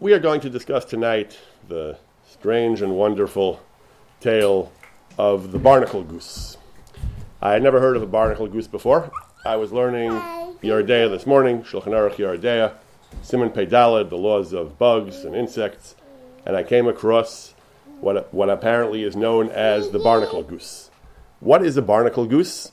We are going to discuss tonight the strange and wonderful tale of the barnacle goose. I had never heard of a barnacle goose before. I was learning Yoreh this morning, Shulchan Aruch Yoreh De'ah, Siman Pei Dalet, the laws of bugs and insects, and I came across what, what apparently is known as the barnacle goose. What is a barnacle goose?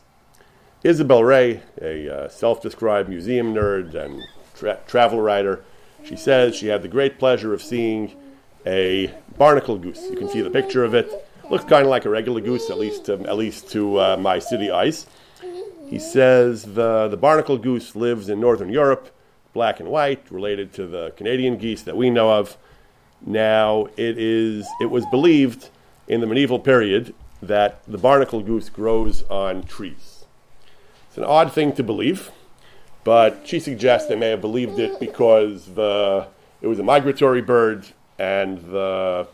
Isabel Ray, a uh, self described museum nerd and tra- travel writer, she says she had the great pleasure of seeing a barnacle goose. You can see the picture of it. Looks kind of like a regular goose, at least to, at least to uh, my city eyes. He says the, the barnacle goose lives in northern Europe, black and white, related to the Canadian geese that we know of. Now, it is it was believed in the medieval period that the barnacle goose grows on trees. It's an odd thing to believe, but she suggests they may have believed it because the it was a migratory bird and the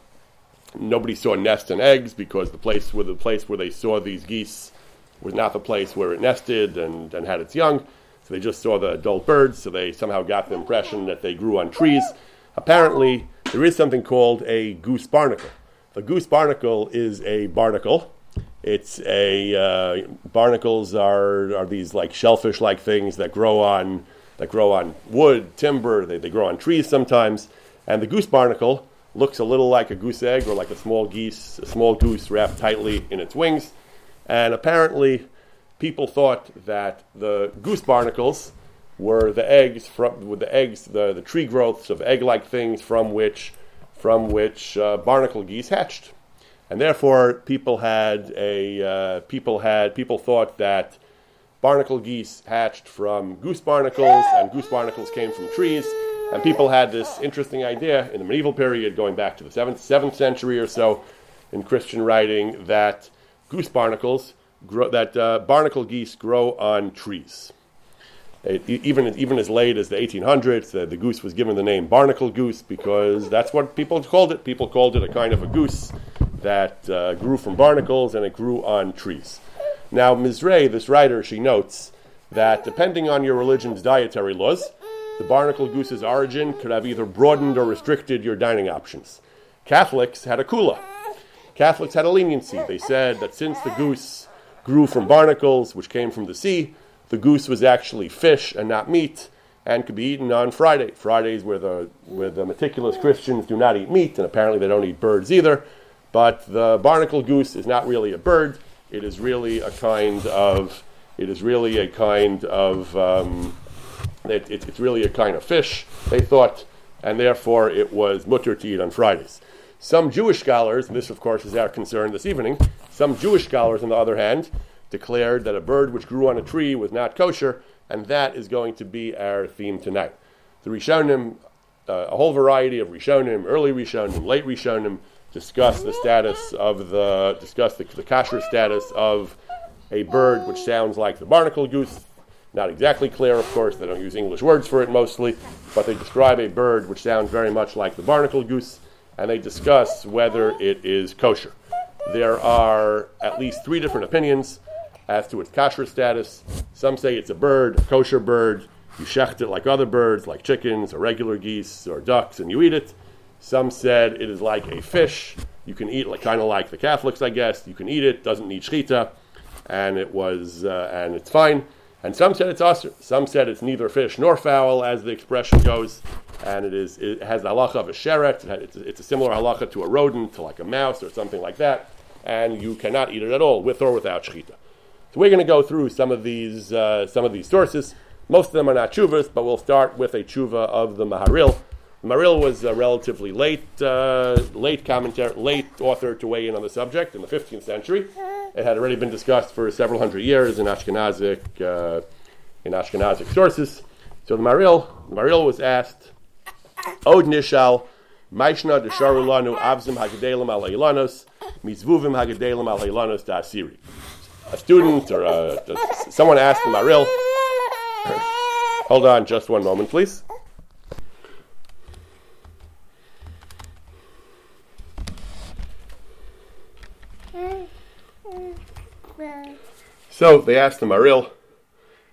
nobody saw nests and eggs because the place where the place where they saw these geese was not the place where it nested and, and had its young. So they just saw the adult birds, so they somehow got the impression that they grew on trees. Apparently, there is something called a goose barnacle. The goose barnacle is a barnacle. It's a uh, barnacles are are these like shellfish like things that grow on that grow on wood, timber. They, they grow on trees sometimes. And the goose barnacle looks a little like a goose egg or like a small geese, a small goose wrapped tightly in its wings. And apparently, people thought that the goose barnacles were the eggs from with the eggs, the, the tree growths of egg-like things from which from which uh, barnacle geese hatched, and therefore people had a uh, people had people thought that barnacle geese hatched from goose barnacles, and goose barnacles came from trees. And people had this interesting idea in the medieval period, going back to the seventh seventh century or so, in Christian writing, that goose barnacles grow, that uh, barnacle geese grow on trees. It, even even as late as the 1800s, the, the, goose was given the name barnacle goose because that's what people called it. People called it a kind of a goose that uh, grew from barnacles and it grew on trees. Now, Mizrahi, this writer, she notes that depending on your religion's dietary laws, the barnacle goose's origin could have either broadened or restricted your dining options. Catholics had a kula. Catholics had a leniency. They said that since the goose grew from barnacles, which came from the sea, the goose was actually fish and not meat and could be eaten on Friday. Fridays where the, where the meticulous Christians do not eat meat, and apparently they don't eat birds either. But the barnacle goose is not really a bird. It is really a kind of, it is really a kind of, um, it, it, it's really a kind of fish, they thought, and therefore it was mutter to eat on Fridays. Some Jewish scholars, and this of course is our concern this evening, some Jewish scholars, on the other hand, declared that a bird which grew on a tree was not kosher, and that is going to be our theme tonight. The Rishonim, uh, a whole variety of Rishonim, early Rishonim, late Rishonim, discuss the status of the discuss the, the kosher status of a bird which sounds like the barnacle goose. Not exactly clear, of course. They don't use English words for it mostly, but they describe a bird which sounds very much like the barnacle goose, and they discuss whether it is kosher. There are at least three different opinions as to its kosher status. Some say it's a bird, a kosher bird. You shecht it like other birds, like chickens or regular geese or ducks, and you eat it. Some said it is like a fish. You can eat like, kind of like the Catholics, I guess. You can eat it, doesn't need shechita, and it was, uh, and it's fine. And some said it's. Some said it's neither fish nor fowl, as the expression goes, and it is it has the halacha of a sheret. It's, it's a similar halacha to a rodent, to like a mouse or something like that, and you cannot eat it at all, with or without shechita. So we're going to go through some of these uh, some of these sources. Most of them are not chuvas, but we'll start with a chuva of the Maharil. The Maharil was a relatively late uh, late commentary, late author to weigh in on the subject in the 15th century. It had already been discussed for several hundred years in Ashkenazic uh, in Ashkenazic sources. So the Maharil, the Maharil was asked, Od Nishal, Maishna de Sharulanu Avzim Hagadelim al Mizvuvim Hagadelim al da Asiri a student or a, someone asked the Maril. Hold on just one moment, please. So they asked the Maril,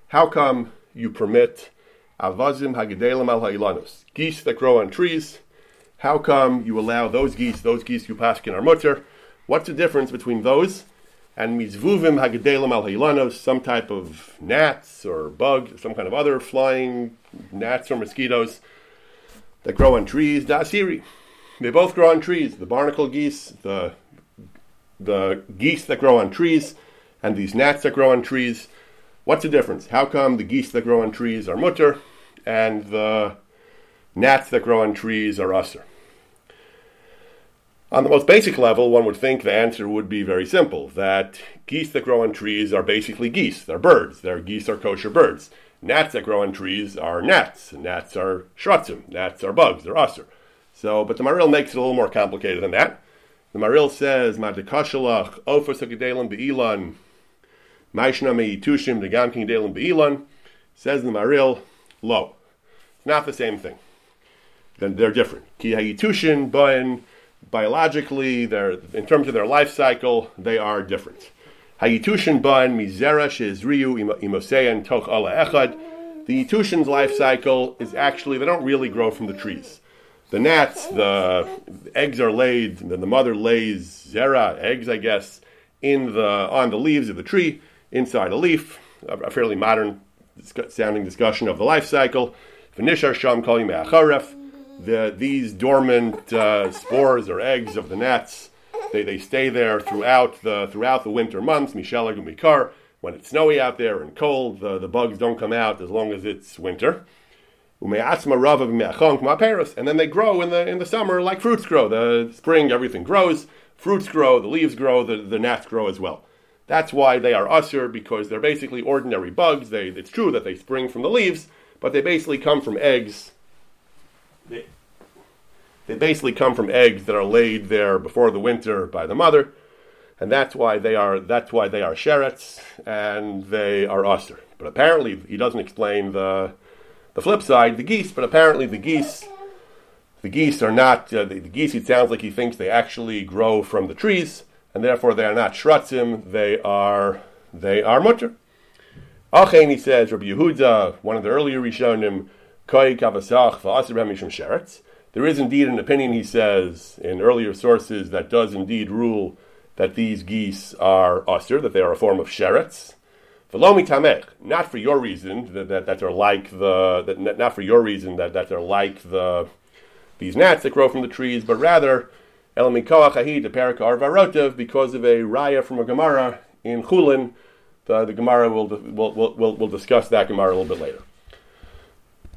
how come you permit avazim hagedelim al ha'ilanus, geese that grow on trees, How come you allow those geese, those geese you paskin are mutter? What's the difference between those and mizvuvim hagadelim al hailanos, some type of gnats or bug, some kind of other flying gnats or mosquitoes that grow on trees? Dasiri. They both grow on trees. The barnacle geese, the the geese that grow on trees, and these gnats that grow on trees. What's the difference? How come the geese that grow on trees are mutter and the gnats that grow on trees are usher? On the most basic level, one would think the answer would be very simple that geese that grow on trees are basically geese. They're birds. Their geese are kosher birds. Gnats that grow on trees are gnats. Gnats are shrotzim. Gnats are bugs. They're usher. So, but the Maril makes it a little more complicated than that. The Maril says, Be'ilan, Maishna Me'itushim, Degam King Gedelim Be'ilan, says the Maril, lo. It's not the same thing. Then they're different. Ki Ha'itushin, Ba'in, biologically, they're, in terms of their life cycle, they are different. Hayitushin ban mizera shezriu imoseyan toch ala echad. The Yitushin's life cycle is actually, they don't really grow from the trees. The gnats, the eggs are laid, and then the mother lays zera, eggs, I guess, in the, on the leaves of the tree, inside a leaf, a fairly modern sounding discussion of the life cycle. V'nishar sham kol yimei the, these dormant uh, spores or eggs of the gnats, they, they stay there throughout the throughout the winter months. Mishalag and Mikar. When it's snowy out there and cold, the, the bugs don't come out as long as it's winter. And then they grow in the in the summer like fruits grow. The spring, everything grows. Fruits grow, the leaves grow, the, the gnats grow as well. That's why they are usher, because they're basically ordinary bugs. They, it's true that they spring from the leaves, but they basically come from eggs they, they basically come from eggs that are laid there before the winter by the mother, and that's why they are that's why they are sherets and they are usher. But apparently, he doesn't explain the the flip side, the geese. But apparently, the geese the geese are not uh, the, the, geese. It sounds like he thinks they actually grow from the trees, and therefore they are not shratzim. They are they are mutter. Achen, he says, Rabbi Yehuda, one of the earlier Rishonim, there is indeed an opinion, he says, in earlier sources that does indeed rule that these geese are usher, that they are a form of sherets. Velomi tamech, not for your reason that, that, that they're like the that, not for your reason that, that they're like the these gnats that grow from the trees, but rather because of a raya from a Gemara in Chulin. The, the Gemara will, will, will, will discuss that Gemara a little bit later.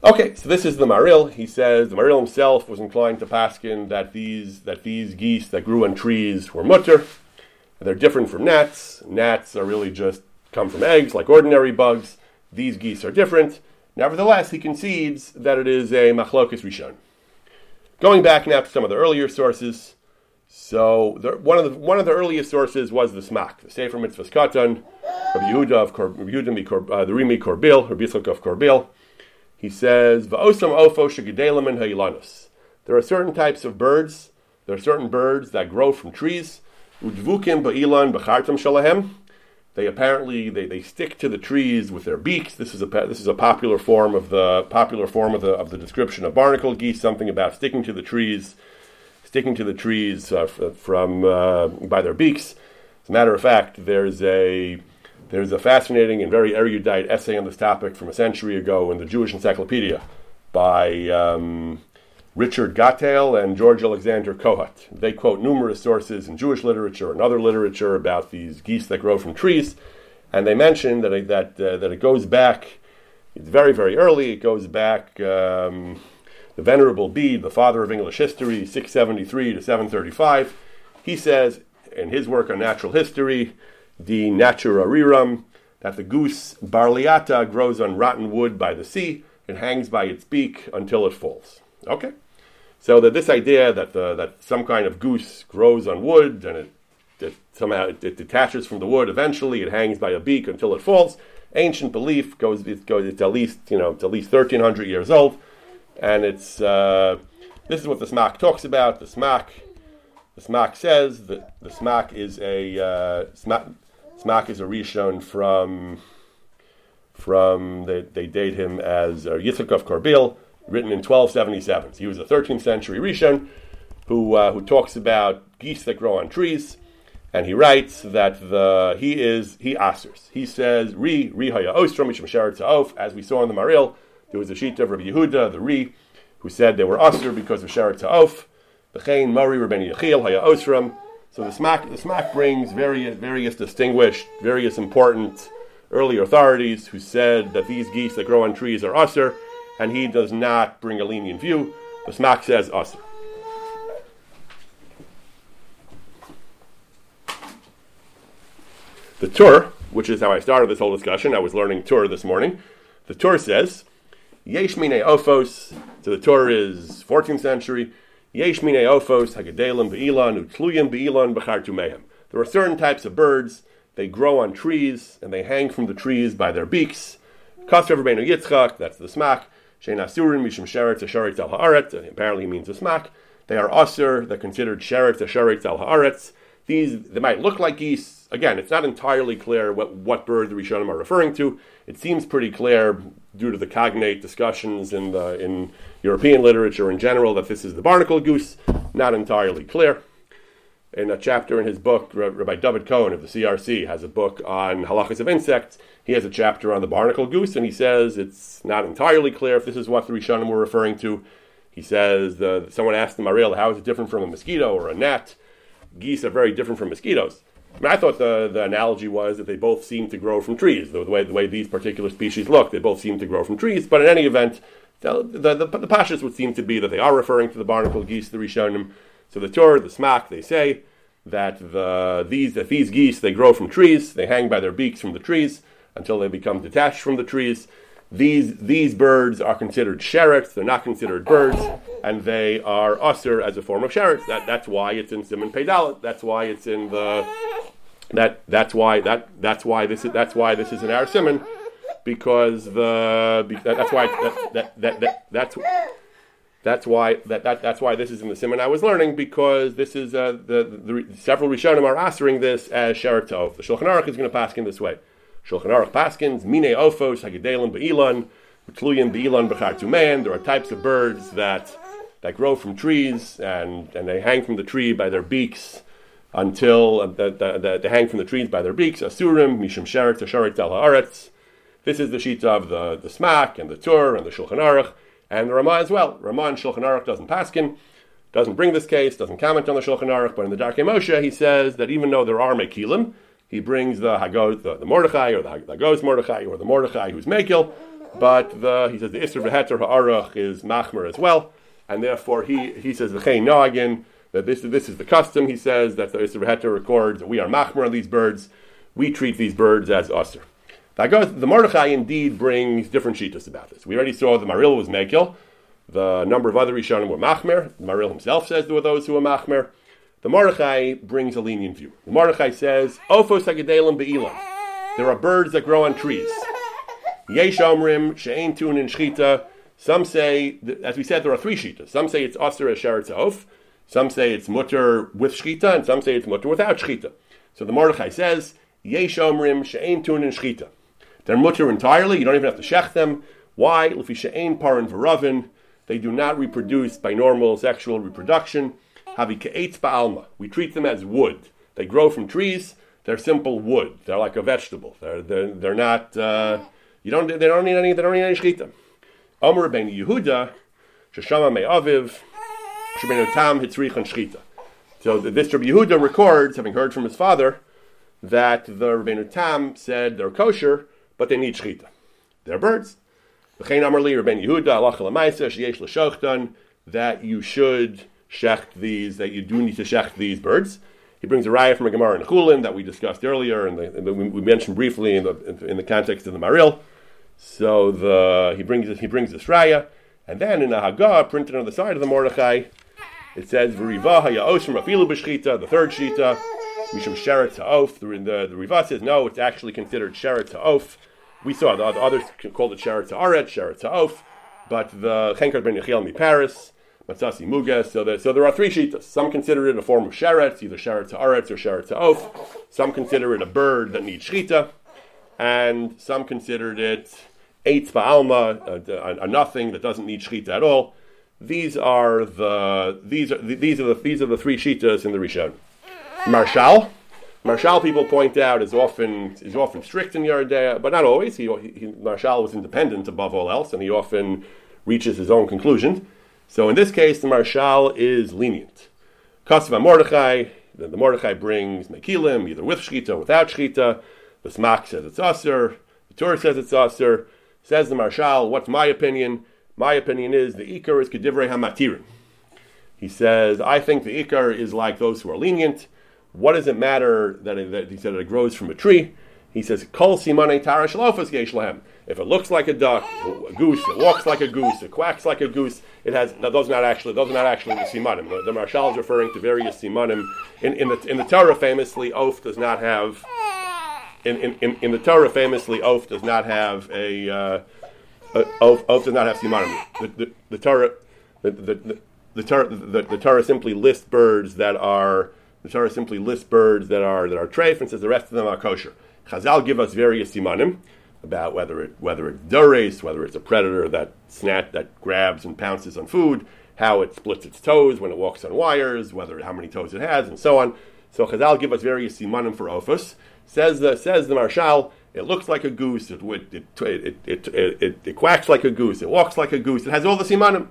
Okay, so this is the Maril. He says the Maril himself was inclined to paskin that these that these geese that grew on trees were mutter. They're different from gnats. Gnats are really just come from eggs like ordinary bugs. These geese are different. Nevertheless, he concedes that it is a machlokus rishon. Going back now to some of the earlier sources. So the, one of the one of the earliest sources was the Smak, the Sefer Mitzvahs Katan, Rabbi Yehuda of Kor, Rabbi Yehuda, uh, the Rimi Corbeil, Rabbi Yitzchak of Corbeil. He says, Va'osam ofo shegedelim ha'ilanus. There are certain types of birds. There are certain birds that grow from trees. Udvukim ba'ilan b'chartam shalahem. They apparently they, they stick to the trees with their beaks. This is a this is a popular form of the popular form of the of the description of barnacle geese. Something about sticking to the trees, sticking to the trees uh, from uh, by their beaks. As a matter of fact, there's a there's a fascinating and very erudite essay on this topic from a century ago in the Jewish Encyclopedia by um, Richard Gottheil and George Alexander Kohut. They quote numerous sources in Jewish literature and other literature about these geese that grow from trees, and they mention that it, that uh, that it goes back. It's very very early. It goes back. Um, the Venerable Bede, the father of English history, 673 to 735, he says in his work on natural history the natura rerum, that the goose barliata grows on rotten wood by the sea. and hangs by its beak until it falls. Okay? So that this idea that the, that some kind of goose grows on wood and it, it somehow it, it, detaches from the wood eventually, it hangs by a beak until it falls. Ancient belief goes it goes it's at least you know at least thirteen hundred years old, and it's uh, this is what the Smak talks about. The Smak the Smak says that the Smak is a uh, smack, Smak is a Rishon from from they, they date him as uh, of Corbeil, written in 1277. So He was a 13th century Rishon who, uh, who talks about geese that grow on trees, and he writes that the he is he asers. He says ri haya ostrom mishum As we saw in the Maril, there was a sheet of Rabbi Yehuda, the ri, who said they were aser because of sheretz ha'of. The chain mari Rabbi Yechiel haya ostrom. So the Smak the Smak brings various various distinguished, various important early authorities who said that these geese that grow on trees are aser, and he does not bring a lenient view. The Smak says aser. The Tur, which is how I started this whole discussion, I was learning Tur this morning. The Tur says, Yesh mine ophos, so the Tur is 14th century, Yesh mine ophos, hagadelim be'ilan, utluyim be'ilan b'chartumehem. There are certain types of birds, they grow on trees, and they hang from the trees by their beaks. Kasser Rabbeinu Yitzchak, that's the Smak. Shein asurin mishum sheretz asheretz al haaretz, apparently means the Smak. They are asur, they're considered sheretz asheretz al haaretz. These, they might look like geese, Again, it's not entirely clear what, what bird the Rishonim are referring to. It seems pretty clear due to the cognate discussions in, the, in European literature in general that this is the barnacle goose. Not entirely clear. In a chapter in his book, Rabbi David Cohen of the CRC has a book on halachas of insects. He has a chapter on the barnacle goose, and he says it's not entirely clear if this is what the Rishonim were referring to. He says uh, someone asked the Mariel, how is it different from a mosquito or a gnat? Geese are very different from mosquitoes. I, mean, I thought the, the analogy was that they both seem to grow from trees. The, the, way, the way these particular species look, they both seem to grow from trees. But in any event, the, the, the, the pashas would seem to be that they are referring to the barnacle geese, the Rishonim. So the Tur, the Smak, they say that the, these, that these geese, they grow from trees, they hang by their beaks from the trees until they become detached from the trees. These, these birds are considered sherets, they're not considered birds, and they are usher as a form of sherets. That, that's why it's in Siman Pei Dalet, that's why it's in the that that's why that that's why this is that's why this is an our simon, because the that's why that, that, that, that that's that's why that, that that's why this is in the simon I was learning because this is uh, the, the, the several rishonim are answering this as sheretz tov. The Shulchan Aruch is going to pass in this way. Shulchan Aruch paskins mine ofos hagedelim be'ilan betluyim be'ilan b'chartumein. There are types of birds that that grow from trees and and they hang from the tree by their beaks until uh, the, the, the, they hang from the trees by their beaks. Asurim, Mishum Sheret, Sharet Al Haaretz. This is the sheet of the, the Smak and the Tur and the Shulchan Aruch and the Ramah as well. Ramah and Shulchan Aruch doesn't paskin, doesn't bring this case, doesn't comment on the Shulchan Aruch, but in the Darkei Moshe he says that even though there are Mekilim, he brings the Hagos, the, the Mordechai or the Hagos Mordechai or the Mordechai who's Mekil, but the, he says the Isser V'Heter Ha'aruch is Machmer as well, and therefore he, he says the Chayin Noagin that this, this is the custom, he says, that the Isser Heter records, we are machmer on these birds, we treat these birds as usr. The Mordechai indeed brings different shitas about this. We already saw the Maril was Mekil, the number of other Rishonim were machmer, Maril himself says there were those who were machmer. The Mordechai brings a lenient view. The Mordechai says, Ophos agadelim be'ilam. There are birds that grow on trees. Yesh omrim, she'ein tun in shchita. Some say, as we said, there are three shitas. Some say it's asr as sheretz some say it's mutter with shchita, and some say it's mutter without shchita. So the Mordechai says, Yesh omrim she'ein tun in shchita. They're mutter entirely, you don't even have to shech them. Why? Lefi she'ein parin v'ravin. They do not reproduce by normal sexual reproduction. We treat them as wood. They grow from trees. They're simple wood. They're like a vegetable. They're, they're, they're not, uh, you don't, they don't need any, they don't need any shchita. Omer ben Yehuda, Sheshama me'aviv, so this Rabbi Yehuda records, having heard from his father, that the Rabbeinu Tam said they're kosher, but they need shchita. They're birds. That you should shecht these, that you do need to shecht these birds. He brings a raya from a Gemara in Chulin that we discussed earlier, and, we mentioned briefly in the, in the context of the Maril. So the, he brings he brings this raya, and then in a Haggah printed on the side of the Mordechai, it says V'riva ha'ya'oshim afilu b'shchita, the third shita, mishum sheret ha'of. The, the, the Riva says no, it's actually considered sheret ha'of. We saw the, the others called it sheret ha'aret, sheret ha'of, but the Chenkar ben Yechiel mi Paris, Matzasi Mugas. So, there, so there are three shitas. Some consider it a form of sheret, either sheret ha'aretz or sheret ha'of. Some consider it a bird that needs shchita, and some considered it Eitz ba'alma, a, a, nothing that doesn't need shchita at all. These are the these are these are the these are the three shitas in the Rishon. Marshal, Marshal people point out is often is often strict in Yardea, but not always. He, he Marshal was independent above all else, and he often reaches his own conclusion. So in this case, the Marshal is lenient. Kasva Mordechai, then the Mordechai brings Mekilim, either with Shchita or without Shchita. The Smak says it's Aser, the Tur says it's Aser. Says the Marshal, what's my opinion? My opinion is the Ikar is Kedivrei HaMatirin. He says, I think the Ikar is like those who are lenient. What does it matter that, it, that he said it grows from a tree? He says, Kol tara shalofas lahem. If it looks like a duck, a goose, it walks like a goose, it quacks like a goose, it has those not actually those are not actually the simanim. The, the Marshal is referring to various simanim. In, in the in the Torah, famously, oaf does not have. In, in, in the Torah, famously, oaf does not have a. Uh, oaf, oaf does not have simanim. The, the, the Torah, the, the, the, the Torah simply lists birds that are the Torah simply lists birds that are that are treif and says the rest of them are kosher. Chazal give us various simanim about whether it whether it's durace, whether it's a predator that snat that grabs and pounces on food, how it splits its toes when it walks on wires, whether how many toes it has, and so on. So Chazal give us various simanim for ofus. Says the says the Marshal, it looks like a goose. It it it, it, it, it, quacks like a goose. It walks like a goose. It has all the simanim.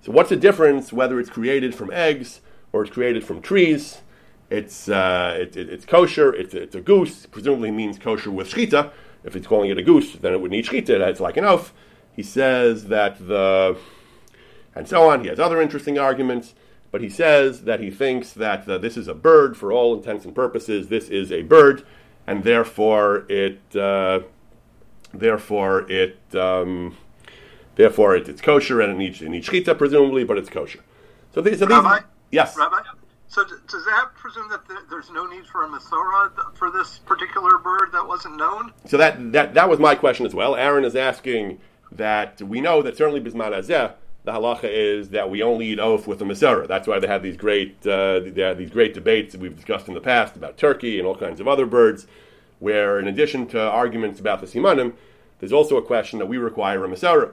So what's the difference whether it's created from eggs or it's created from trees? It's uh, it, it's kosher. It's, it's a goose. Presumably means kosher with shchita if it's calling it a goose, then it would need shchita. It's like an oaf. He says that the and so on. He has other interesting arguments, but he says that he thinks that the, this is a bird for all intents and purposes. This is a bird, and therefore it uh, therefore it um, therefore it, it's kosher and it needs, it needs shchita presumably, but it's kosher. So these, so these Rabbi, yes. Rabbi, so does that presume that there's no need for a Masorah for this particular bird that wasn't known? So that, that, that was my question as well. Aaron is asking that we know that certainly Bisman Azeh, the halacha is that we only eat oaf with a Masorah. That's why they have these great, uh, these great debates that we've discussed in the past about turkey and all kinds of other birds, where in addition to arguments about the simanim, there's also a question that we require a Masorah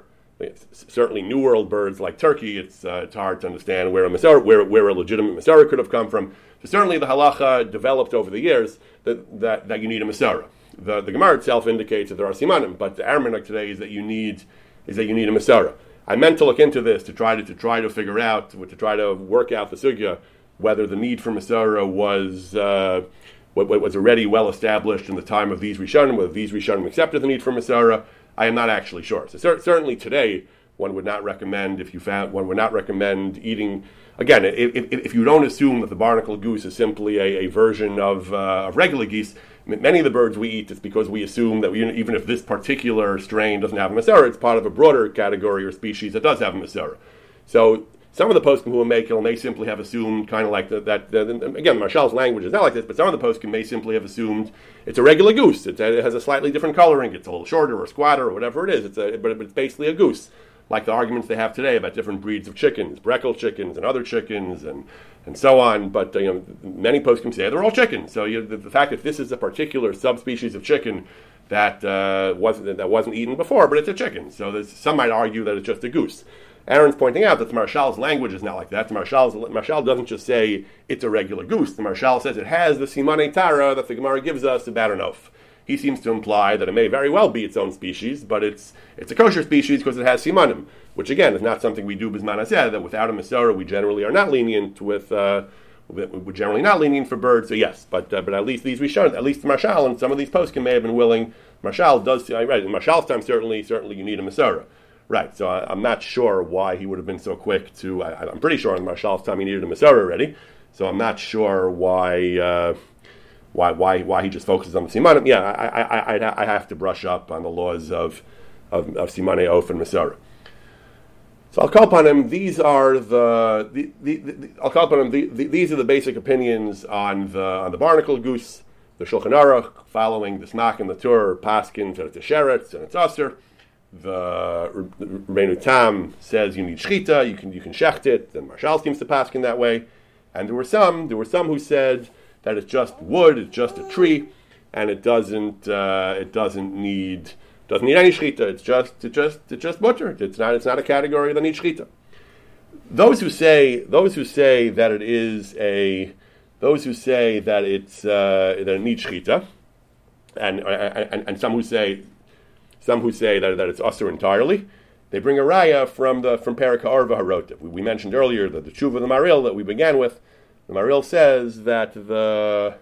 certainly New World birds like turkey, it's, uh, it's hard to understand where a where, where a legitimate Masorah could have come from. So certainly the halacha developed over the years that, that, that you need a Masorah. The, the Gemara itself indicates that there are simanim, but the Araminuk today is that you need is that you need a Masorah. I meant to look into this to try to, to try to figure out to try to work out the sugya whether the need for Masorah was uh, was already well established in the time of these Rishonim, whether these Rishonim accepted the need for Masorah I am not actually sure. So cer- certainly today, one would not recommend if you found one would not recommend eating. Again, if, if, if you don't assume that the barnacle goose is simply a, a version of, uh, of regular geese, many of the birds we eat, it's because we assume that we, even if this particular strain doesn't have a Masorah, it's part of a broader category or species that does have a Masorah. So some of the poskim who make makel may simply have assumed, kind of like the, that. The, again, Marshal's language is not like this, but some of the poskim may simply have assumed it's a regular goose. It's a, it has a slightly different coloring. It's a little shorter or squatter or whatever it is. It's a, but it's basically a goose, like the arguments they have today about different breeds of chickens, Brakel chickens and other chickens and and so on. But you know, many poskim say they're all chickens. So you the, the, fact that this is a particular subspecies of chicken that uh, wasn't that wasn't eaten before, but it's a chicken. So some might argue that it's just a goose. Aaron's pointing out that the Marshal's language is not like that. The Marshal's, Marshal doesn't just say it's a regular goose. The Marshal says it has the Simane Tara that the Gemara gives us about an oaf. He seems to imply that it may very well be its own species, but it's it's a kosher species because it has simanim, which again is not something we do bisman said that without a Masorah we generally are not lenient with. Uh, we're generally not lenient for birds, so yes, but uh, but at least these we showed, at least Marshal and some of these posts may have been willing. Marshal does, I read in Marshal's time certainly certainly you need a Masorah. Right. So I, am not sure why he would have been so quick to. I, am pretty sure in Marshal's time he needed a Masorah already. So I'm not sure why. Uh, why, why, why he just focuses on the simanim? Yeah, I, I, I, I, have to brush up on the laws of of, of simane oaf and Masorah. So I'll call upon him. These are the, the, the, the I'll call upon him. The, these are the basic opinions on the on the barnacle goose, the Shulchan Aruch, following the Smak and the Tur, Paskins, and it's a Sheretz and it's Aser the Rabbeinu Tam says you need shchita, you can you can shecht it, and Marshal seems to pass in that way. And there were some there were some who said that it's just wood, it's just a tree, and it doesn't uh, it doesn't need Doesn't need any shchita. It's just it's just it's just butter. It's not it's not a category that needs shchita. Those who say those who say that it is a those who say that it's uh, that it needs shchita, and, and and some who say some who say that, that it's usher entirely. They bring a raya from the from Perika Arva. We, we, mentioned earlier that the tshuva of the Maril that we began with, the Maril says that the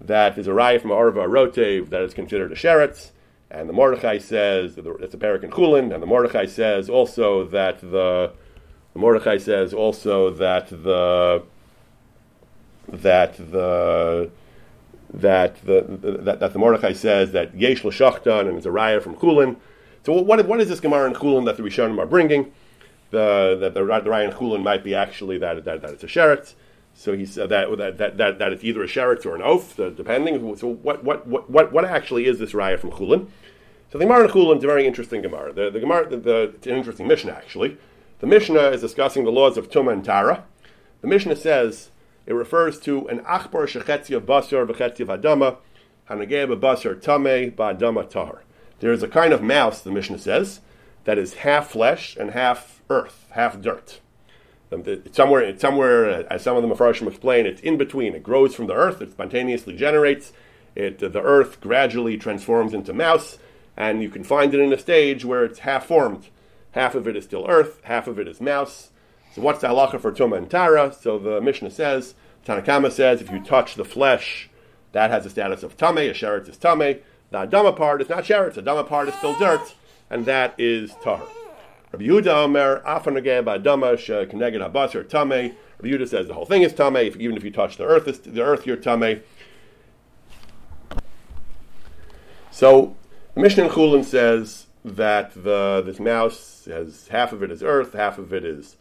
that is a raya from Arva Harotiv that is considered a sheretz, and the Mordechai says that it's a Perik and Chulin, and the Mordechai says also that the, the Mordechai says also that the that the that the, that, that the Mordechai says that Yesh l'shachtan and it's a raya from Chulin. So what, what is this Gemara in Chulin that the Rishonim are bringing? The, that the, the Ryan Chulin might be actually that, that, that it's a sheretz. So he said that, that, that, that, that it's either a sheretz or an oaf, depending. So what, what, what, what actually is this raya from Chulin? So the Gemara in Chulin is a very interesting Gemara. The, the Gemara, the, the, it's an interesting Mishnah actually. The Mishnah is discussing the laws of Tumah and Tara. The Mishnah says it refers to an achbar shechetzi of basar v'chetzi of adama, hanageh basar tameh ba'adama tahar. There is a kind of mouse, the Mishnah says, that is half flesh and half earth, half dirt. Um, somewhere, somewhere, as some of the Mepharshim explain, it's in between. It grows from the earth, it spontaneously generates, it, uh, the earth gradually transforms into mouse, and you can find it in a stage where it's half formed. Half of it is still earth, half of it is mouse. So what's the halacha for Tumah and Tara? So the Mishnah says, Tanna Kamma says, if you touch the flesh, that has the status of Tameh, a sheretz is Tameh. The Adama part is not sheretz, the Adama part is still dirt, and that is Tahar. Rabbi Yehuda Omer, Afanageh Ba'adama, Keneged Habasar, Tameh. Rabbi Yehuda says the whole thing is Tameh, if, even if you touch the earth, the earth you're Tameh. So, the Mishnah in Chulin says that the, this mouse has half of it is earth, half of it is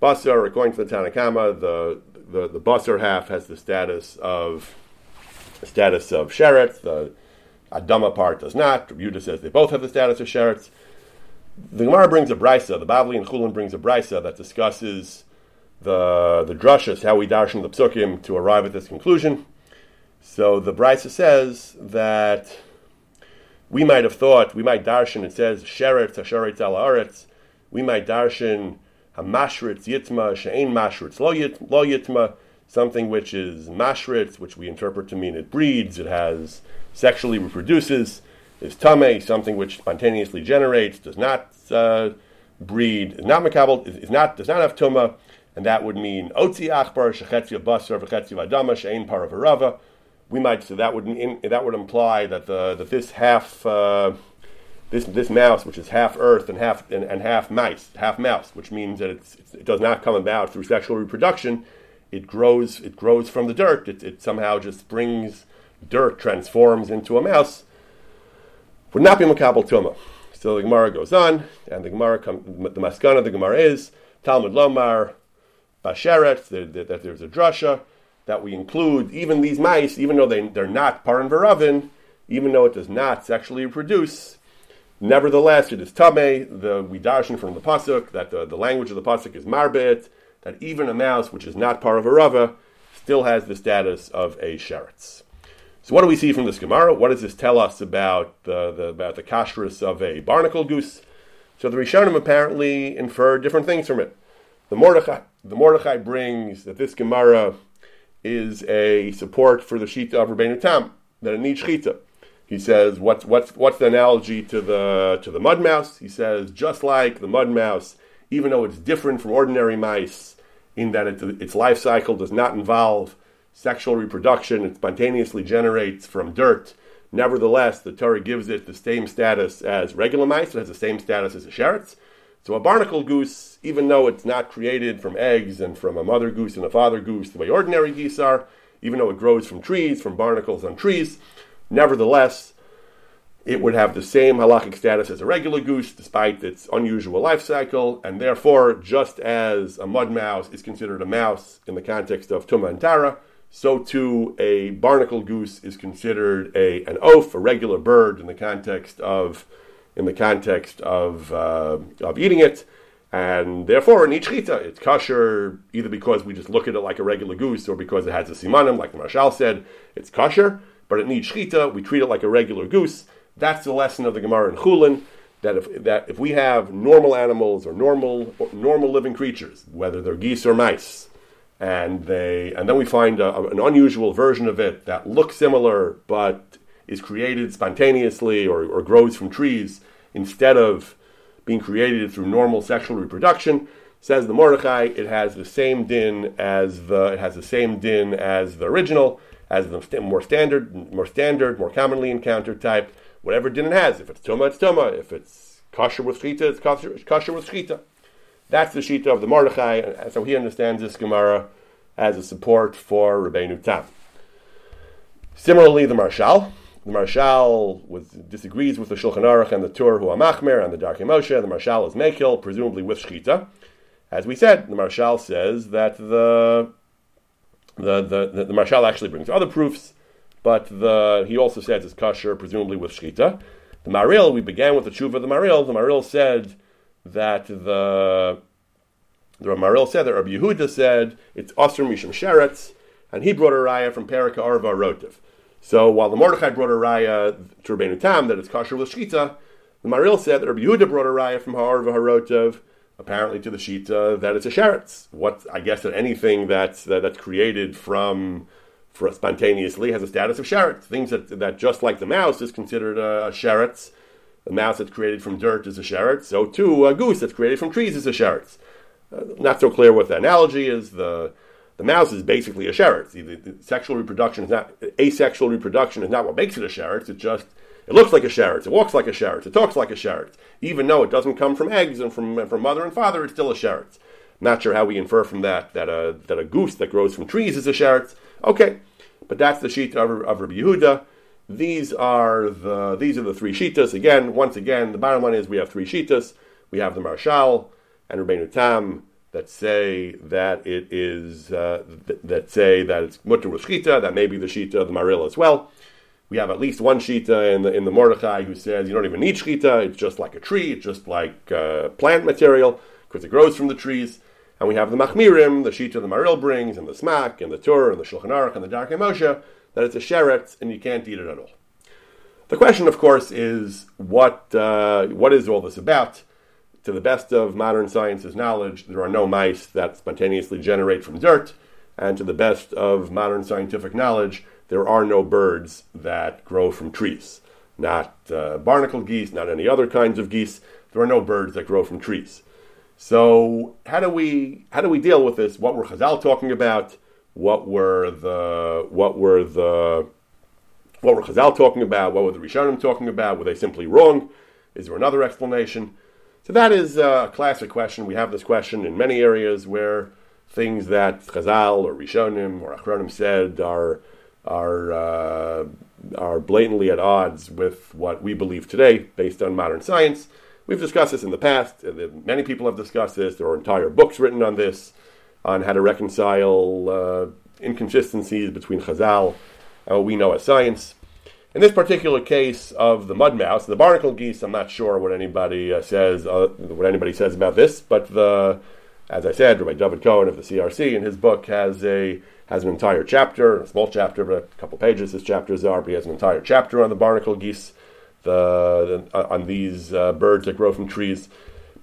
basar. According to the Tanna Kamma, the the, the basar half has the status of status of sheretz. The adama part does not. Yudah says they both have the status of sheretz. The Gemara brings a brisa. The Bavli and Chulin brings a brisa that discusses the the drushas, how we darshan the psukim to arrive at this conclusion. So the brisa says that we might have thought we might darshan. It says sheretz hasharetz al aretz. We might darshan hamashritz yitma she'ein mashritz lo yitma, something which is mashritz, which we interpret to mean it breeds, it has sexually reproduces, is tame, something which spontaneously generates, does not uh, breed, is not makabel, is, is, not does not have tuma, and that would mean otzi achbar shechetzi basar v'chetzi adama she'ein paravarava. We might so that would that would imply that the that this half. Uh, this this mouse, which is half earth and half and, and half mice, half mouse, which means that it does not come about through sexual reproduction. It grows it grows from the dirt. It, it somehow just brings dirt, transforms into a mouse. Would not be makabel tuma. So the Gemara goes on, and the Gemara comes. The maskana of the Gemara is Talmud Lomar Basheret that, that there's a drasha that we include even these mice, even though they they're not paran veravin, even though it does not sexually reproduce Nevertheless, it is tame. The we darshan from the pasuk that the, the language of the pasuk is marbit. That even a mouse which is not part of a rava still has the status of a sheretz. So, what do we see from this Gemara? What does this tell us about the, the about the kashrus of a barnacle goose? So, the Rishonim apparently infer different things from it. The Mordechai, the Mordechai brings that this Gemara is a support for the Shita of Rabbeinu Tam, that it needs Shita. He says, what's, what's, what's the analogy to the, to the mud mouse? He says, just like the mud mouse, even though it's different from ordinary mice in that it, its life cycle does not involve sexual reproduction, it spontaneously generates from dirt. Nevertheless, the Torah gives it the same status as regular mice, it has the same status as a sheretz. So a barnacle goose, even though it's not created from eggs and from a mother goose and a father goose the way ordinary geese are, even though it grows from trees, from barnacles on trees, Nevertheless, it would have the same halachic status as a regular goose, despite its unusual life cycle, and therefore, just as a mud mouse is considered a mouse in the context of Tuma and Tara, so too a barnacle goose is considered a an oaf, a regular bird in the context of in the context of uh, of eating it, and therefore in each chita it's kosher either because we just look at it like a regular goose or because it has a simanim, like the Marshal said, it's kosher but it needs shchita. We treat it like a regular goose. That's the lesson of the Gemara in Chulin. That if, that if we have normal animals or normal or normal living creatures, whether they're geese or mice, and they and then we find a, an unusual version of it that looks similar but is created spontaneously or, or grows from trees instead of being created through normal sexual reproduction, says the Mordechai, it has the same din as the it has the same din as the original, as the more standard, more standard, more commonly encountered type. Whatever din it has, if it's tuma, it's tuma. If it's kosher with shchita, it's kosher, kosher with shchita. That's the shita of the Mordechai, and so he understands this Gemara as a support for Rabbeinu Tam. Similarly, the Maharshal, the Maharshal was, disagrees with the Shulchan Aruch and the Tur Hu Amachmer and the Darkei Moshe. The Maharshal is Mekil, presumably with Shchita. As we said, the Maharshal says that the the, the, the, the Maharshal actually brings other proofs, but the, he also says it's kosher, presumably with Shchita. The Maril, we began with the Tshuva of the Maril. The Maril said that the the Maharil said that Rabbi Yehuda said it's Asr Mishim Sheretz, and he brought a raya from Perika Arva Rotiv. So while the Mordechai brought a raya to Rabbeinu Tam that it's kosher with shita, the Maril said that Rabbi Yehuda brought a raya from Har Harotov, apparently to the shita that it's a sheretz. What I guess that anything that's that, that's created from for spontaneously has a status of sheretz. Things that that just like the mouse is considered a, a sheretz. The mouse that's created from dirt is a sheretz. So too a goose that's created from trees is a sheretz. Uh, not so clear what the analogy is. The the mouse is basically a sheretz. The, the, the, sexual reproduction is not asexual reproduction is not what makes it a sheretz. It just it looks like a sheretz. It walks like a sheretz. It talks like a sheretz. Even though it doesn't come from eggs and from from mother and father, it's still a sheretz. Not sure how we infer from that that a that a goose that grows from trees is a sheretz. Okay, but that's the sheet of, of Rabbi Yehuda. These are the these are the three shitas. Again, once again, the bottom line is we have three shitas. We have the Maharshal and Rabbeinu Tam that say that it is uh, th- that say that it's mutter with shita, that may be the shita of the maril as well. We have at least one shita in the in the Mordechai who says you don't even need shita; it's just like a tree, it's just like uh, plant material because it grows from the trees. And we have the machmirim, the shita the maril brings, and the smak, and the tur, and the shulchan aruch, and the darkei Moshe, that it's a sheretz and you can't eat it at all. The question, of course, is what uh, what is all this about? to the best of modern science's knowledge, there are no mice that spontaneously generate from dirt, and to the best of modern scientific knowledge, there are no birds that grow from trees. Not uh, barnacle geese, not any other kinds of geese. There are no birds that grow from trees. So how do we how do we deal with this? What were Chazal talking about? What were the what were the what were Chazal talking about? What were the Rishonim talking about? Were they simply wrong? Is there another explanation? So that is a classic question. We have this question in many areas where things that Chazal or Rishonim or Achronim said are are uh, are blatantly at odds with what we believe today, based on modern science. We've discussed this in the past. Many people have discussed this. There are entire books written on this, on how to reconcile uh, inconsistencies between Chazal and what we know as science. In this particular case of the mud mouse, the barnacle geese, I'm not sure what anybody uh, says, uh, what anybody says about this, but the, as I said, Rabbi David Cohen of the CRC in his book has a has an entire chapter, a small chapter, but a couple pages. His chapters are, but he has an entire chapter on the barnacle geese, the, the uh, on these uh, birds that grow from trees.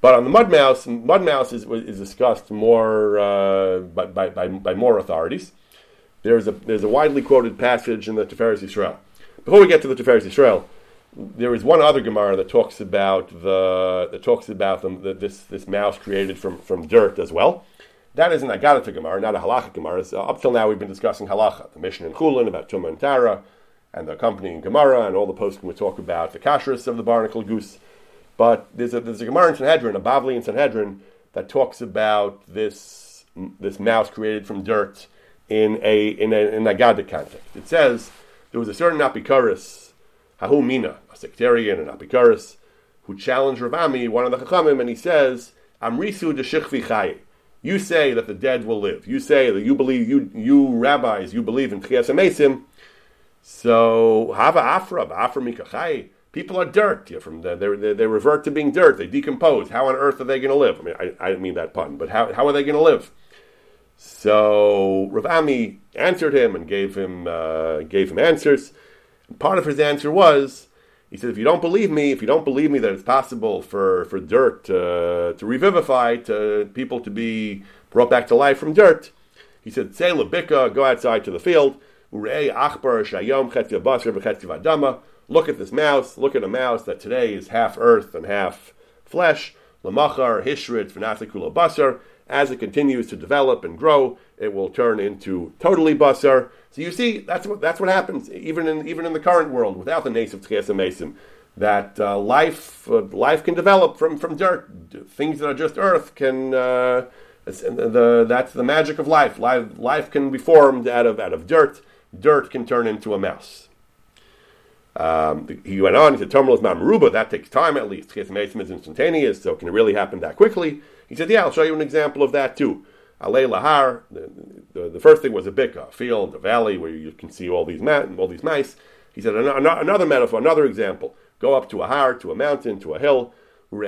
But on the mud mouse, mud mouse is, is discussed more uh, by, by, by, more authorities. There's a there's a widely quoted passage in the Tiferes Yisrael before we get to the Tiferes Yisrael, there is one other Gemara that talks about the that talks about them, the, this this mouse created from, from dirt as well. That is an Agadata Gemara, not a Halacha Gemara. So up till now, we've been discussing Halacha, the Mishnah in Chulin about Tumah and Tara, and the accompanying Gemara, and all the posts we talk about the kashrus of the barnacle goose. But there's a there's a Gemara in Sanhedrin, a Bavli in Sanhedrin, that talks about this this mouse created from dirt in a in a in a context. It says there was a certain Apikaris, Hahu Mina, a sectarian and Apikaris, who challenged Rav Ami, one of the Chachamim, and he says, Amrisu de Chai. You say that the dead will live. You say that you believe, you, you rabbis, you believe in Tchias Amesim. So, Hava Afra, Afra Mikachai. People are dirt. Yeah, from the, they, they revert to being dirt. They decompose. How on earth are they going to live? I mean, I, I didn't mean that pun, but how, how are they going to live? So Rav Ami answered him and gave him uh, gave him answers. Part of his answer was He said, if you don't believe me, if you don't believe me that it's possible for, for dirt to, to revivify, to people to be brought back to life from dirt, he said, say labika, go outside to the field, look at this mouse, look at a mouse that today is half earth and half flesh, lamachar, hishrit, v'nafikula basar, as it continues to develop and grow, it will turn into totally basar. So you see, that's what that's what happens even in even in the current world without the nace of tchias mesim. That uh, life uh, life can develop from from dirt. Things that are just earth can. Uh, the, that's the magic of life. life. Life can be formed out of out of dirt. Dirt can turn into a mouse. Um, he went on. He said, "Terminal is maruba. That takes time at least. Tchias mesim is instantaneous, so can it really happen that quickly?" He said, "Yeah, I'll show you an example of that too." Alei Lahar, the, the, the, first thing was a bika, a field, a valley where you can see all these ma- all these mice. He said an- another metaphor, another example. Go up to a har, to a mountain, to a hill. You'll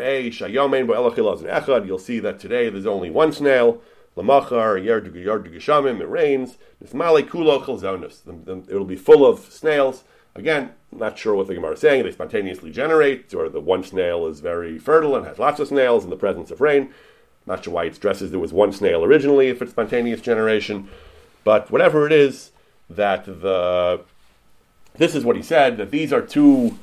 see that today there's only one snail. Lamachar, it rains. It'll be full of snails. Again, not sure what the Gemara is saying. They spontaneously generate, or the one snail is very fertile and has lots of snails in the presence of rain. Not sure why it stresses there was one snail originally if it's spontaneous generation, but whatever it is, that the this is what he said that these are two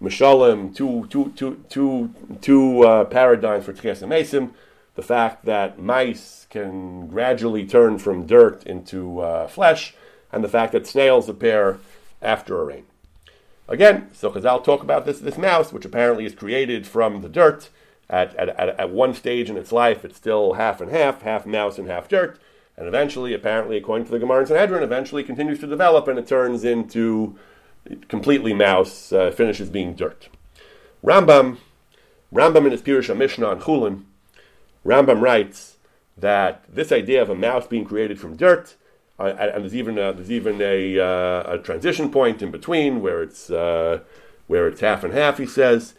mishalim, two two two two two uh, paradigms for tchias mesim. The fact that mice can gradually turn from dirt into uh, flesh, and the fact that snails appear after a rain. Again, so Chazal talk about this this mouse, which apparently is created from the dirt at, at, at, at one stage in its life, it's still half and half, half mouse and half dirt. And eventually, apparently, according to the Gemara and Sanhedrin, eventually continues to develop and it turns into completely mouse, uh, finishes being dirt. Rambam, Rambam in his Pirush Mishnah on Chulin, Rambam writes that this idea of a mouse being created from dirt, uh, and there's even a, there's even a, uh, a, transition point in between where it's uh, where it's half and half. He says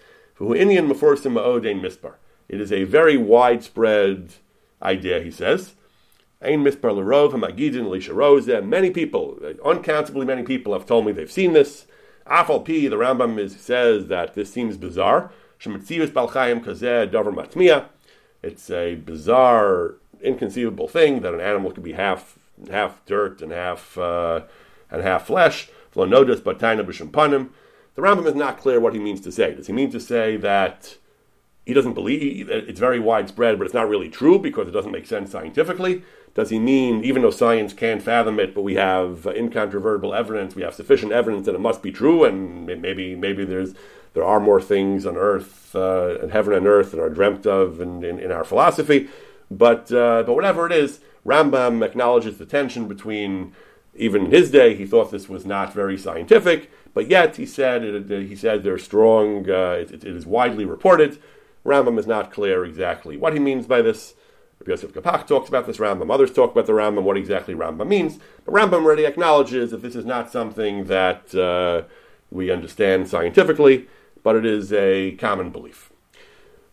it is a very widespread idea, he says. Many people, uncountably many people have told me they've seen this. Afal P, the Rambam is, says that this seems bizarre. It's a bizarre, inconceivable thing that an animal could be half half dirt and half uh, and half flesh. The Rambam is not clear what he means to say. Does he mean to say that he doesn't believe it's very widespread, but it's not really true because it doesn't make sense scientifically? Does he mean, even though science can't fathom it, but we have incontrovertible evidence, we have sufficient evidence that it must be true, and maybe maybe there's there are more things on earth, uh, in heaven and earth, that are dreamt of in, in, in our philosophy. But uh, but whatever it is, Rambam acknowledges the tension between even in his day, he thought this was not very scientific, but yet he said he said they're strong. Uh, it, it is widely reported. Rambam is not clear exactly what he means by this. Rabbi Yosef Kapach talks about this Rambam. Others talk about the Rambam, what exactly Rambam means. But Rambam already acknowledges that this is not something that uh, we understand scientifically, but it is a common belief.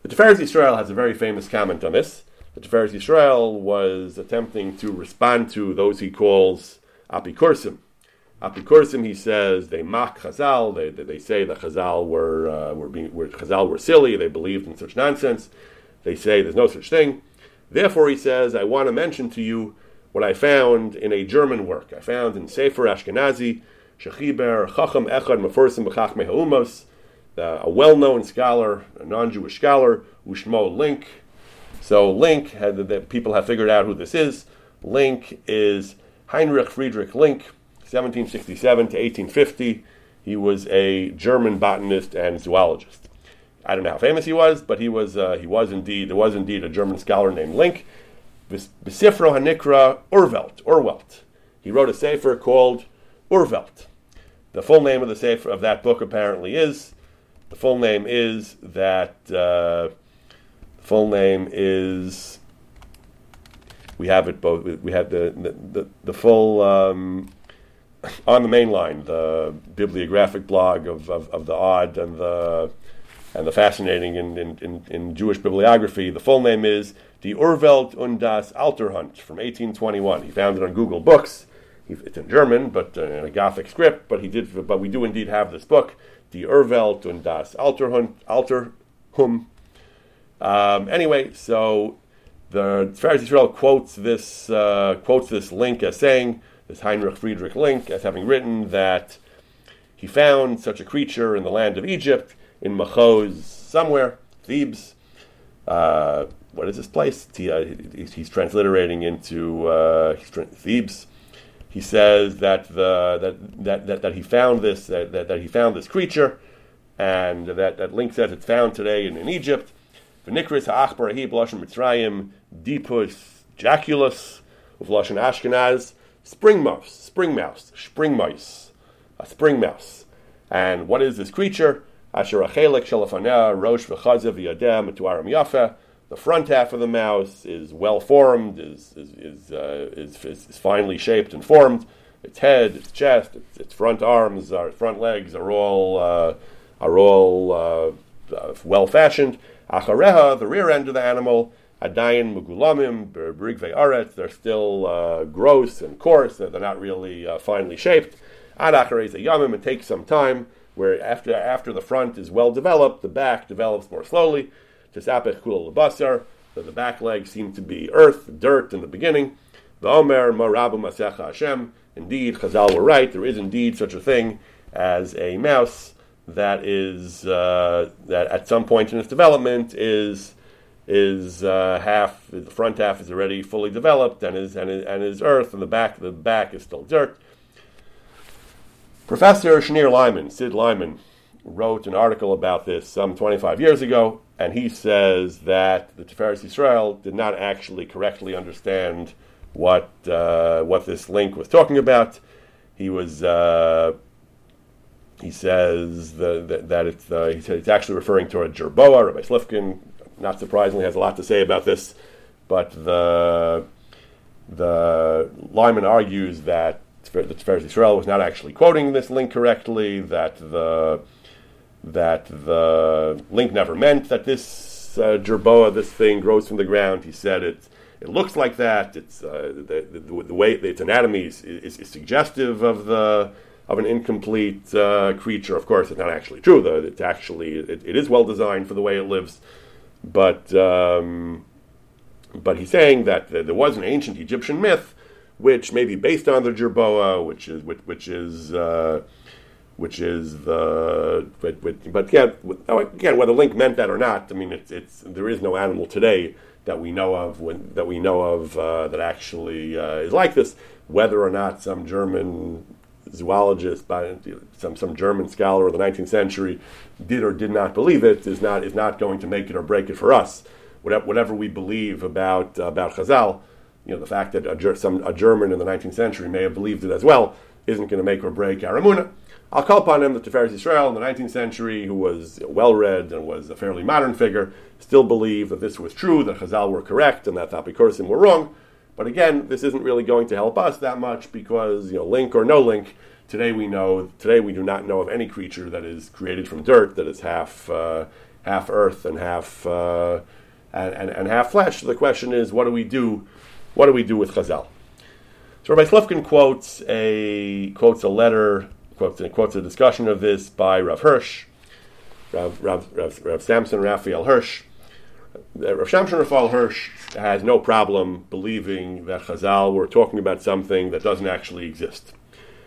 The Tiferes Yisrael has a very famous comment on this. The Tiferes Yisrael was attempting to respond to those he calls Apikursim. Apikursim, he says, they mock Chazal. They, they, they say that Chazal were, uh, were, being, were, Chazal were silly. They believed in such nonsense. They say there's no such thing. Therefore, he says, I want to mention to you what I found in a German work. I found in Sefer Ashkenazi, Shechiber Chacham Echad Meforsim B'Chachmei Ha'umos, a well-known scholar, a non-Jewish scholar, Ushmo Link. So Link, had, the, people have figured out who this is. Link is Heinrich Friedrich Link, 1767 to 1850. He was a German botanist and zoologist. I don't know how famous he was, but he was uh, he was indeed there was indeed a German scholar named Link. Besifro Hanikra Urwelt Urwelt. He wrote a sefer called Urwelt. The full name of the sefer of that book apparently is the full name is that uh, the full name is we have it both. We have the the, the, the full um, on the main line, the bibliographic blog of, of, of, the odd and the and the fascinating in, in, in, Jewish bibliography. The full name is Die Urwelt und das Alterthum from 1821. He found it on Google Books. it's in German, but uh, in a Gothic script. But he did. But we do indeed have this book, Die Urwelt und das Alterthum. Alterthum. Um, anyway, so the Tiferes Israel quotes this uh, quotes this Link as saying this Heinrich Friedrich Link as having written that he found such a creature in the land of Egypt in Machoz somewhere, Thebes. Uh, what is this place? He, uh, he's transliterating into uh, Thebes. He says that the that that, that, that he found this that, that, that, he found this creature, and that, that Link says it's found today in, in Egypt. V'nikris ha'achbar b'lashon Mitzrayim dipus jaculus lashon Ashkenaz spring mouse, spring mouse, spring mice, a spring mouse. And what is this creature? Asher achelek shalafaneh rosh v'chazev v'yadeh metuarim yafa the front half of the mouse is well formed, is is is, uh, is, is, finely shaped and formed. Its head, its chest, its, its front arms, our front legs are all uh, are all uh, uh well fashioned. Achareha, the rear end of the animal, adayin mugulamim berigve aret. They're still uh, gross and coarse. They're not really uh, finely shaped. Ad a yamim. It takes some time. Where after after the front is well developed, the back develops more slowly. Tesapech kula lebasar, that the back legs seem to be earth, dirt in the beginning. The Omer Marabu Masecha Hashem. Indeed, Chazal were right. There is indeed such a thing as a mouse that is uh, that at some point in its development is is uh, half the front half is already fully developed and is and is, and is earth and the back the back is still dirt. Professor Shneur Leiman, Sid Leiman, wrote an article about this some 25 years ago and he says that the Tiferes Israel did not actually correctly understand what uh, what this link was talking about. He was uh, he says the, the, that it's uh, he said it's actually referring to a jerboa. Rabbi Slifkin, not surprisingly, has a lot to say about this, but the the Leiman argues that the Tiferes Israel was not actually quoting this link correctly. That the that the link never meant that this uh, jerboa, this thing, grows from the ground. He said it. It looks like that. It's uh, the, the, the, way its anatomy is, is, is, suggestive of the of an incomplete uh, creature. Of course, it's not actually true. Though it's actually it, it is well designed for the way it lives. But um, but he's saying that there was an ancient Egyptian myth, which may be based on the jerboa, which is which, which is uh, which is the but, but, but yeah, again, whether Link meant that or not, I mean, it's, it's there is no animal today that we know of when, that we know of uh, that actually uh, is like this. Whether or not some German zoologist, by some some German scholar of the 19th century, did or did not believe it is not is not going to make it or break it for us. Whatever, whatever we believe about uh, about Chazal, you know, the fact that a, some, a German in the 19th century may have believed it as well isn't going to make or break our. I'll call upon him, the Tiferes Israel in the 19th century, who was well read and was a fairly modern figure, still believed that this was true, that Chazal were correct, and that the were wrong. But again, this isn't really going to help us that much because, you know, link or no link, today we know, today we do not know of any creature that is created from dirt that is half, uh, half earth and half, uh, and, and, and, half flesh. So the question is, what do we do? What do we do with Chazal? So Rabbi Slifkin quotes a quotes a letter quotes, quotes a discussion of this by Rav Hirsch, Rav, Rav, Rav, Rav Samson Raphael Hirsch. Rav Shamshon Raphael Hirsch has no problem believing that Chazal were talking about something that doesn't actually exist.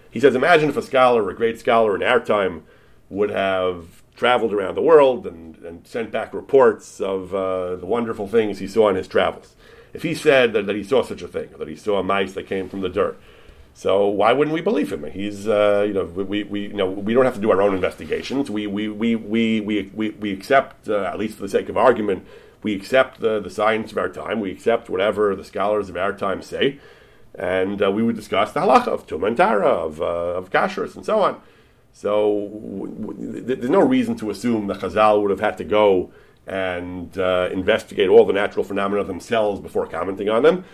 He says, imagine if a scholar, a great scholar in our time, would have traveled around the world and, and sent back reports of uh, the wonderful things he saw in his travels. If he said that, that he saw such a thing, that he saw mice that came from the dirt, so why wouldn't we believe him? He's, uh, you know, we, we, you know, we don't have to do our own investigations. We, we, we, we, we, we, we accept, uh, at least for the sake of argument, we accept the, the science of our time. We accept whatever the scholars of our time say, and uh, we would discuss the halacha of tumantara, of uh, of kashrus, and so on. So w- w- there's no reason to assume that Chazal would have had to go and uh, investigate all the natural phenomena themselves before commenting on them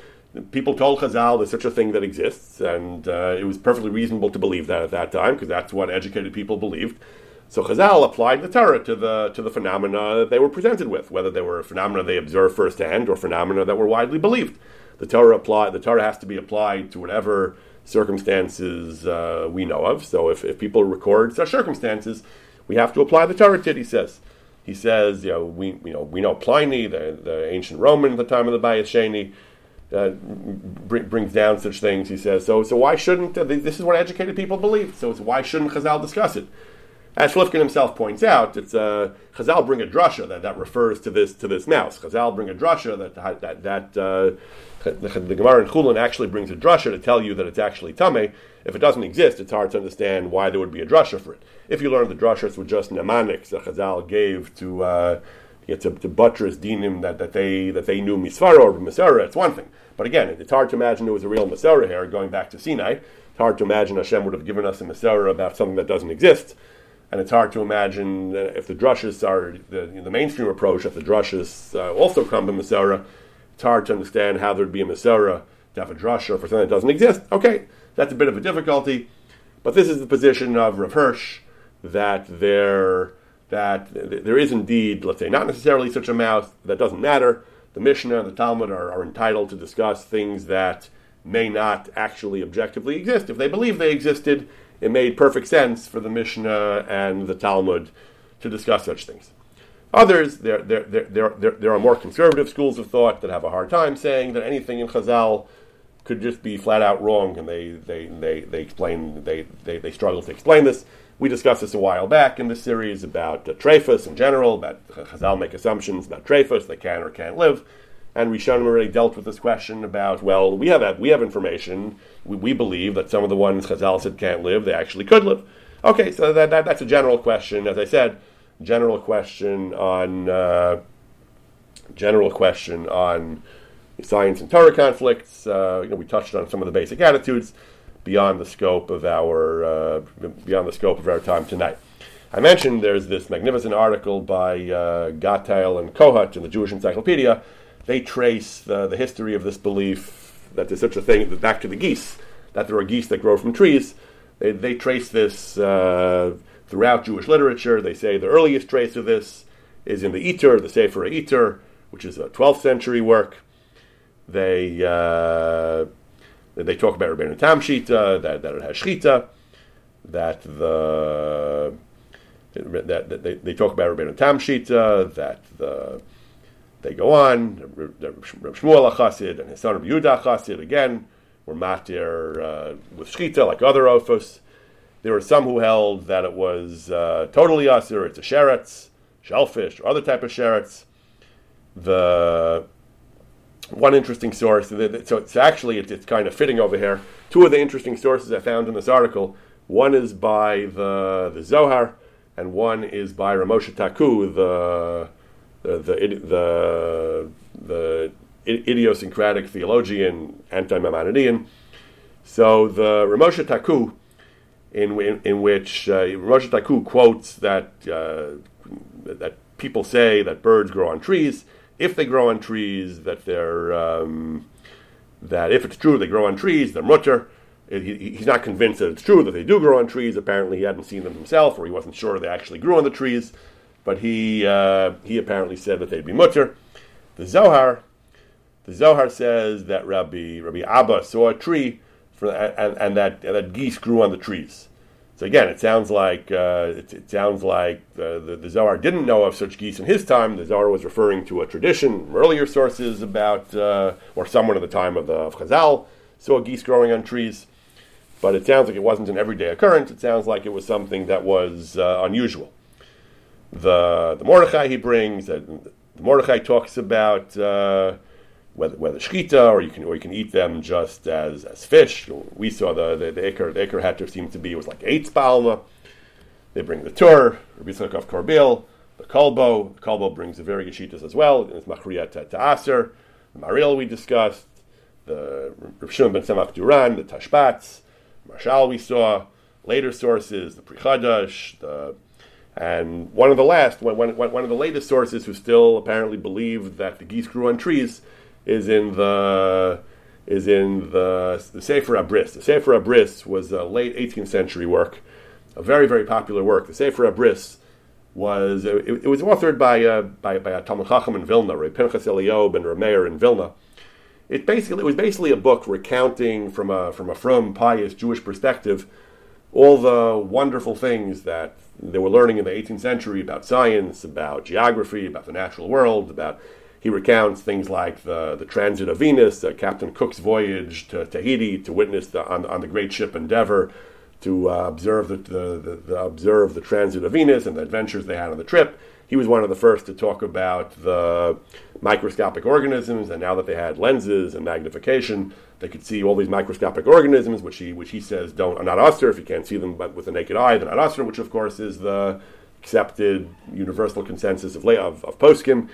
people told Chazal there's such a thing that exists, and uh, it was perfectly reasonable to believe that at that time because that's what educated people believed. So Chazal applied the Torah to the to the phenomena that they were presented with, whether they were phenomena they observed firsthand or phenomena that were widely believed. the Torah apply the Torah has to be applied to whatever circumstances uh, we know of. So if, if people record such circumstances, we have to apply the Torah to it, he says. He says, you know, we, you know, we know Pliny, the, the ancient Roman at the time of the Bayis uh, br- brings down such things. He says, so, so why shouldn't, uh, this is what educated people believe, so why shouldn't Chazal discuss it? As Shloifkin himself points out, it's uh, Chazal bring a drasha that, that refers to this to this mouse. Chazal bring a drasha that that that uh, the, Gemara in Chulin actually brings a drasha to tell you that it's actually tame. If it doesn't exist, it's hard to understand why there would be a drasha for it. If you learn the drushas were just mnemonics that Chazal gave to uh, to, to buttress dinim that, that they that they knew misvara or misara, it's one thing. But again, it's hard to imagine there was a real Masorah here going back to Sinai. It's hard to imagine Hashem would have given us a Masorah about something that doesn't exist and it's hard to imagine if the drushes are the, the mainstream approach, if the drushes uh, also come to Masorah, it's hard to understand how there'd be a Masorah to have a drusha for something that doesn't exist. Okay, that's a bit of a difficulty, but this is the position of Rav Hirsch that there that there is indeed, let's say, not necessarily such a mouth that doesn't matter. The Mishnah and the Talmud are, are entitled to discuss things that may not actually objectively exist. If they believe they existed, it made perfect sense for the Mishnah and the Talmud to discuss such things. Others, there, there, there, there, there are more conservative schools of thought that have a hard time saying that anything in Chazal could just be flat out wrong, and they, they, they, they explain they, they, they struggle to explain this. We discussed this a while back in this series about uh, in general, about Chazal make assumptions about Trephus, they can or can't live. And Rishonim already dealt with this question about, well, we have we have information. We, we believe that some of the ones Chazal said can't live, they actually could live. Okay, so that, that that's a general question. As I said, general question on uh, general question on science and Torah conflicts. Uh, you know, we touched on some of the basic attitudes beyond the scope of our uh, beyond the scope of our time tonight. I mentioned there's this magnificent article by uh, Gottheil and Kohut in the Jewish Encyclopedia they trace the, the history of this belief that there's such a thing back to the geese, that there are geese that grow from trees. They, they trace this uh, throughout Jewish literature. They say the earliest trace of this is in the Itur, the Sefer Itur, which is a 12th century work. They uh, they talk about Rabbeinu Tam Shita, that, that it has Shchita, that the that, that they, they talk about Rabbeinu Tam Shita, that the they go on. Reb Shmuel Chassid and his son Reb Yehuda Chassid again were matir uh, with shchita like other ophos. There were some who held that it was uh, totally assur. It's a sheretz, shellfish, or other type of sheretz. The one interesting source. So it's actually it's, it's kind of fitting over here. Two of the interesting sources I found in this article. One is by the the Zohar, and one is by Ramosha Taku, the the the the, the idiosyncratic theologian, anti-Maimonidean. So the Ramosha Taku, in, in, in which uh, Ramosha Taku quotes that uh, that people say that birds grow on trees. If they grow on trees, that they're um, that if it's true they grow on trees, they're mutar. He, he's not convinced that it's true that they do grow on trees. Apparently, he hadn't seen them himself, or he wasn't sure they actually grew on the trees but he uh, he apparently said that they'd be mutar. The Zohar, the Zohar says that Rabbi Rabbi Abba saw a tree for, and, and that and that geese grew on the trees. So again, it sounds like uh, it, it, sounds like the, the, the, Zohar didn't know of such geese in his time. The Zohar was referring to a tradition, earlier sources about, uh, or someone at the time of the of Chazal saw geese growing on trees. But it sounds like it wasn't an everyday occurrence. It sounds like it was something that was uh, unusual the the Mordechai he brings. Uh, the Mordechai talks about uh, whether whether shchita or you can or you can eat them just as as fish. We saw the the, the Iker the Iker heter seems to be was like eight spalma. They bring the tur, Rabbi Yitzchak Corbeil, the Kolbo. The brings the very Geshitas as well. and It's Machriyat Ta'aser. The Maharil we discussed. The Rav Shimon ben Tzemach Duran, the Tashbetz. Maharshal we saw. Later sources, the Pri Chadash, the and one of the last, one, one, one of the latest sources who still apparently believe that the geese grew on trees is in the is in the, the Sefer HaBris. The Sefer HaBris was a late 18th century work, a very very popular work. The Sefer HaBris was it, it was authored by uh, by, by a Talmud Chacham in Vilna, Ray Pinchas Eliob and Rameir in Vilna. it basically it was basically a book recounting from a from a from pious Jewish perspective all the wonderful things that they were learning in the 18th century about science, about geography, about the natural world, about he recounts things like the, the transit of Venus, uh, Captain Cook's voyage to Tahiti to witness the, on, on the great ship Endeavour, to uh, observe the, the, the, observe the transit of Venus and the adventures they had on the trip. He was one of the first to talk about the microscopic organisms, and now that they had lenses and magnification, they could see all these microscopic organisms, which he which he says don't are not assur if you can't see them, but with the naked eye, they're not assur, which of course is the accepted universal consensus of of, of poskim.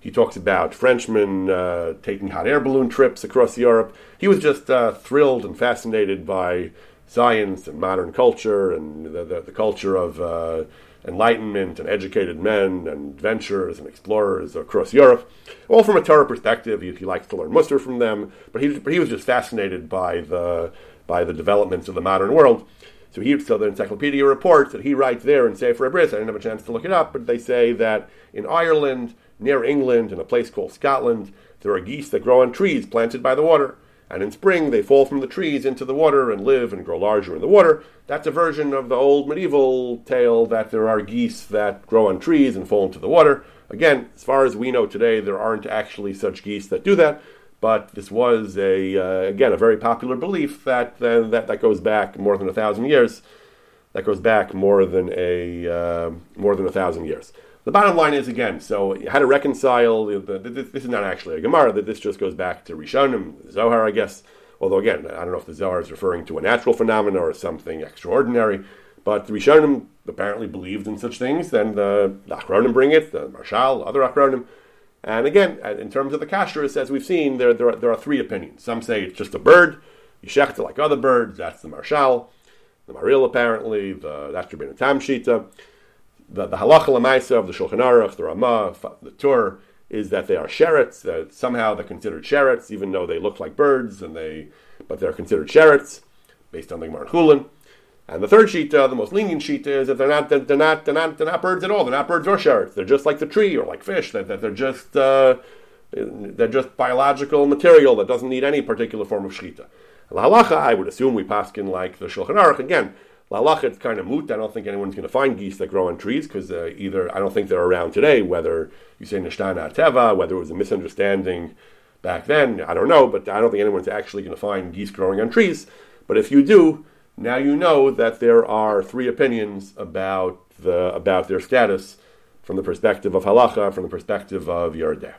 He talks about Frenchmen uh, taking hot air balloon trips across Europe. He was just uh, thrilled and fascinated by science and modern culture and the, the, the culture of uh, enlightenment and educated men and adventurers and explorers across Europe, all from a Torah perspective. He, he likes to learn Musar from them, but he, but he was just fascinated by the, by the developments of the modern world. So, he, so the encyclopedia reports that he writes there in Sefer Bris. I didn't have a chance to look it up, but they say that in Ireland, near England, in a place called Scotland, there are geese that grow on trees planted by the water and in spring they fall from the trees into the water and live and grow larger in the water. That's a version of the old medieval tale that there are geese that grow on trees and fall into the water. Again, as far as we know today, there aren't actually such geese that do that, but this was a uh, again a very popular belief that, uh, that that goes back more than a thousand years. That goes back more than a uh, more than a thousand years. The bottom line is again, so how to reconcile. The, the, this, this, is not actually a Gemara. That this just goes back to Rishonim, Zohar, I guess. Although again, I don't know if the Zohar is referring to a natural phenomenon or something extraordinary. But the Rishonim apparently believed in such things. Then the, the bring it, the Maharshal, other Achronim. And again, in terms of the kashrus, as we've seen, there, there, are, there are three opinions. Some say it's just a bird. You shecht like other birds. That's the Maharshal. The Maharil apparently. The, that's Rabbeinu Tam Shita the, the halacha lemaisa of the Shulchan Aruch, the Ramah, the Tur, is that they are sherets. That somehow they're considered sherets, even though they look like birds, and they, but they're considered sherets based on the Gemara Chulin. And the third shita, the most lenient shita, is that they're not they're, they're, not they're not they're not birds at all. They're not birds or sherets. They're just like the tree or like fish. That, that they're just uh, they're just biological material that doesn't need any particular form of shita. La halacha, I would assume we paskin like the Shulchan Aruch again. Lalach, it's kind of moot. I don't think anyone's going to find geese that grow on trees because uh, either I don't think they're around today. Whether you say Nishtana Teva, whether it was a misunderstanding back then, I don't know. But I don't think anyone's actually going to find geese growing on trees. But if you do, now you know that there are three opinions about the about their status from the perspective of halacha, from the perspective of Yoreh Deah.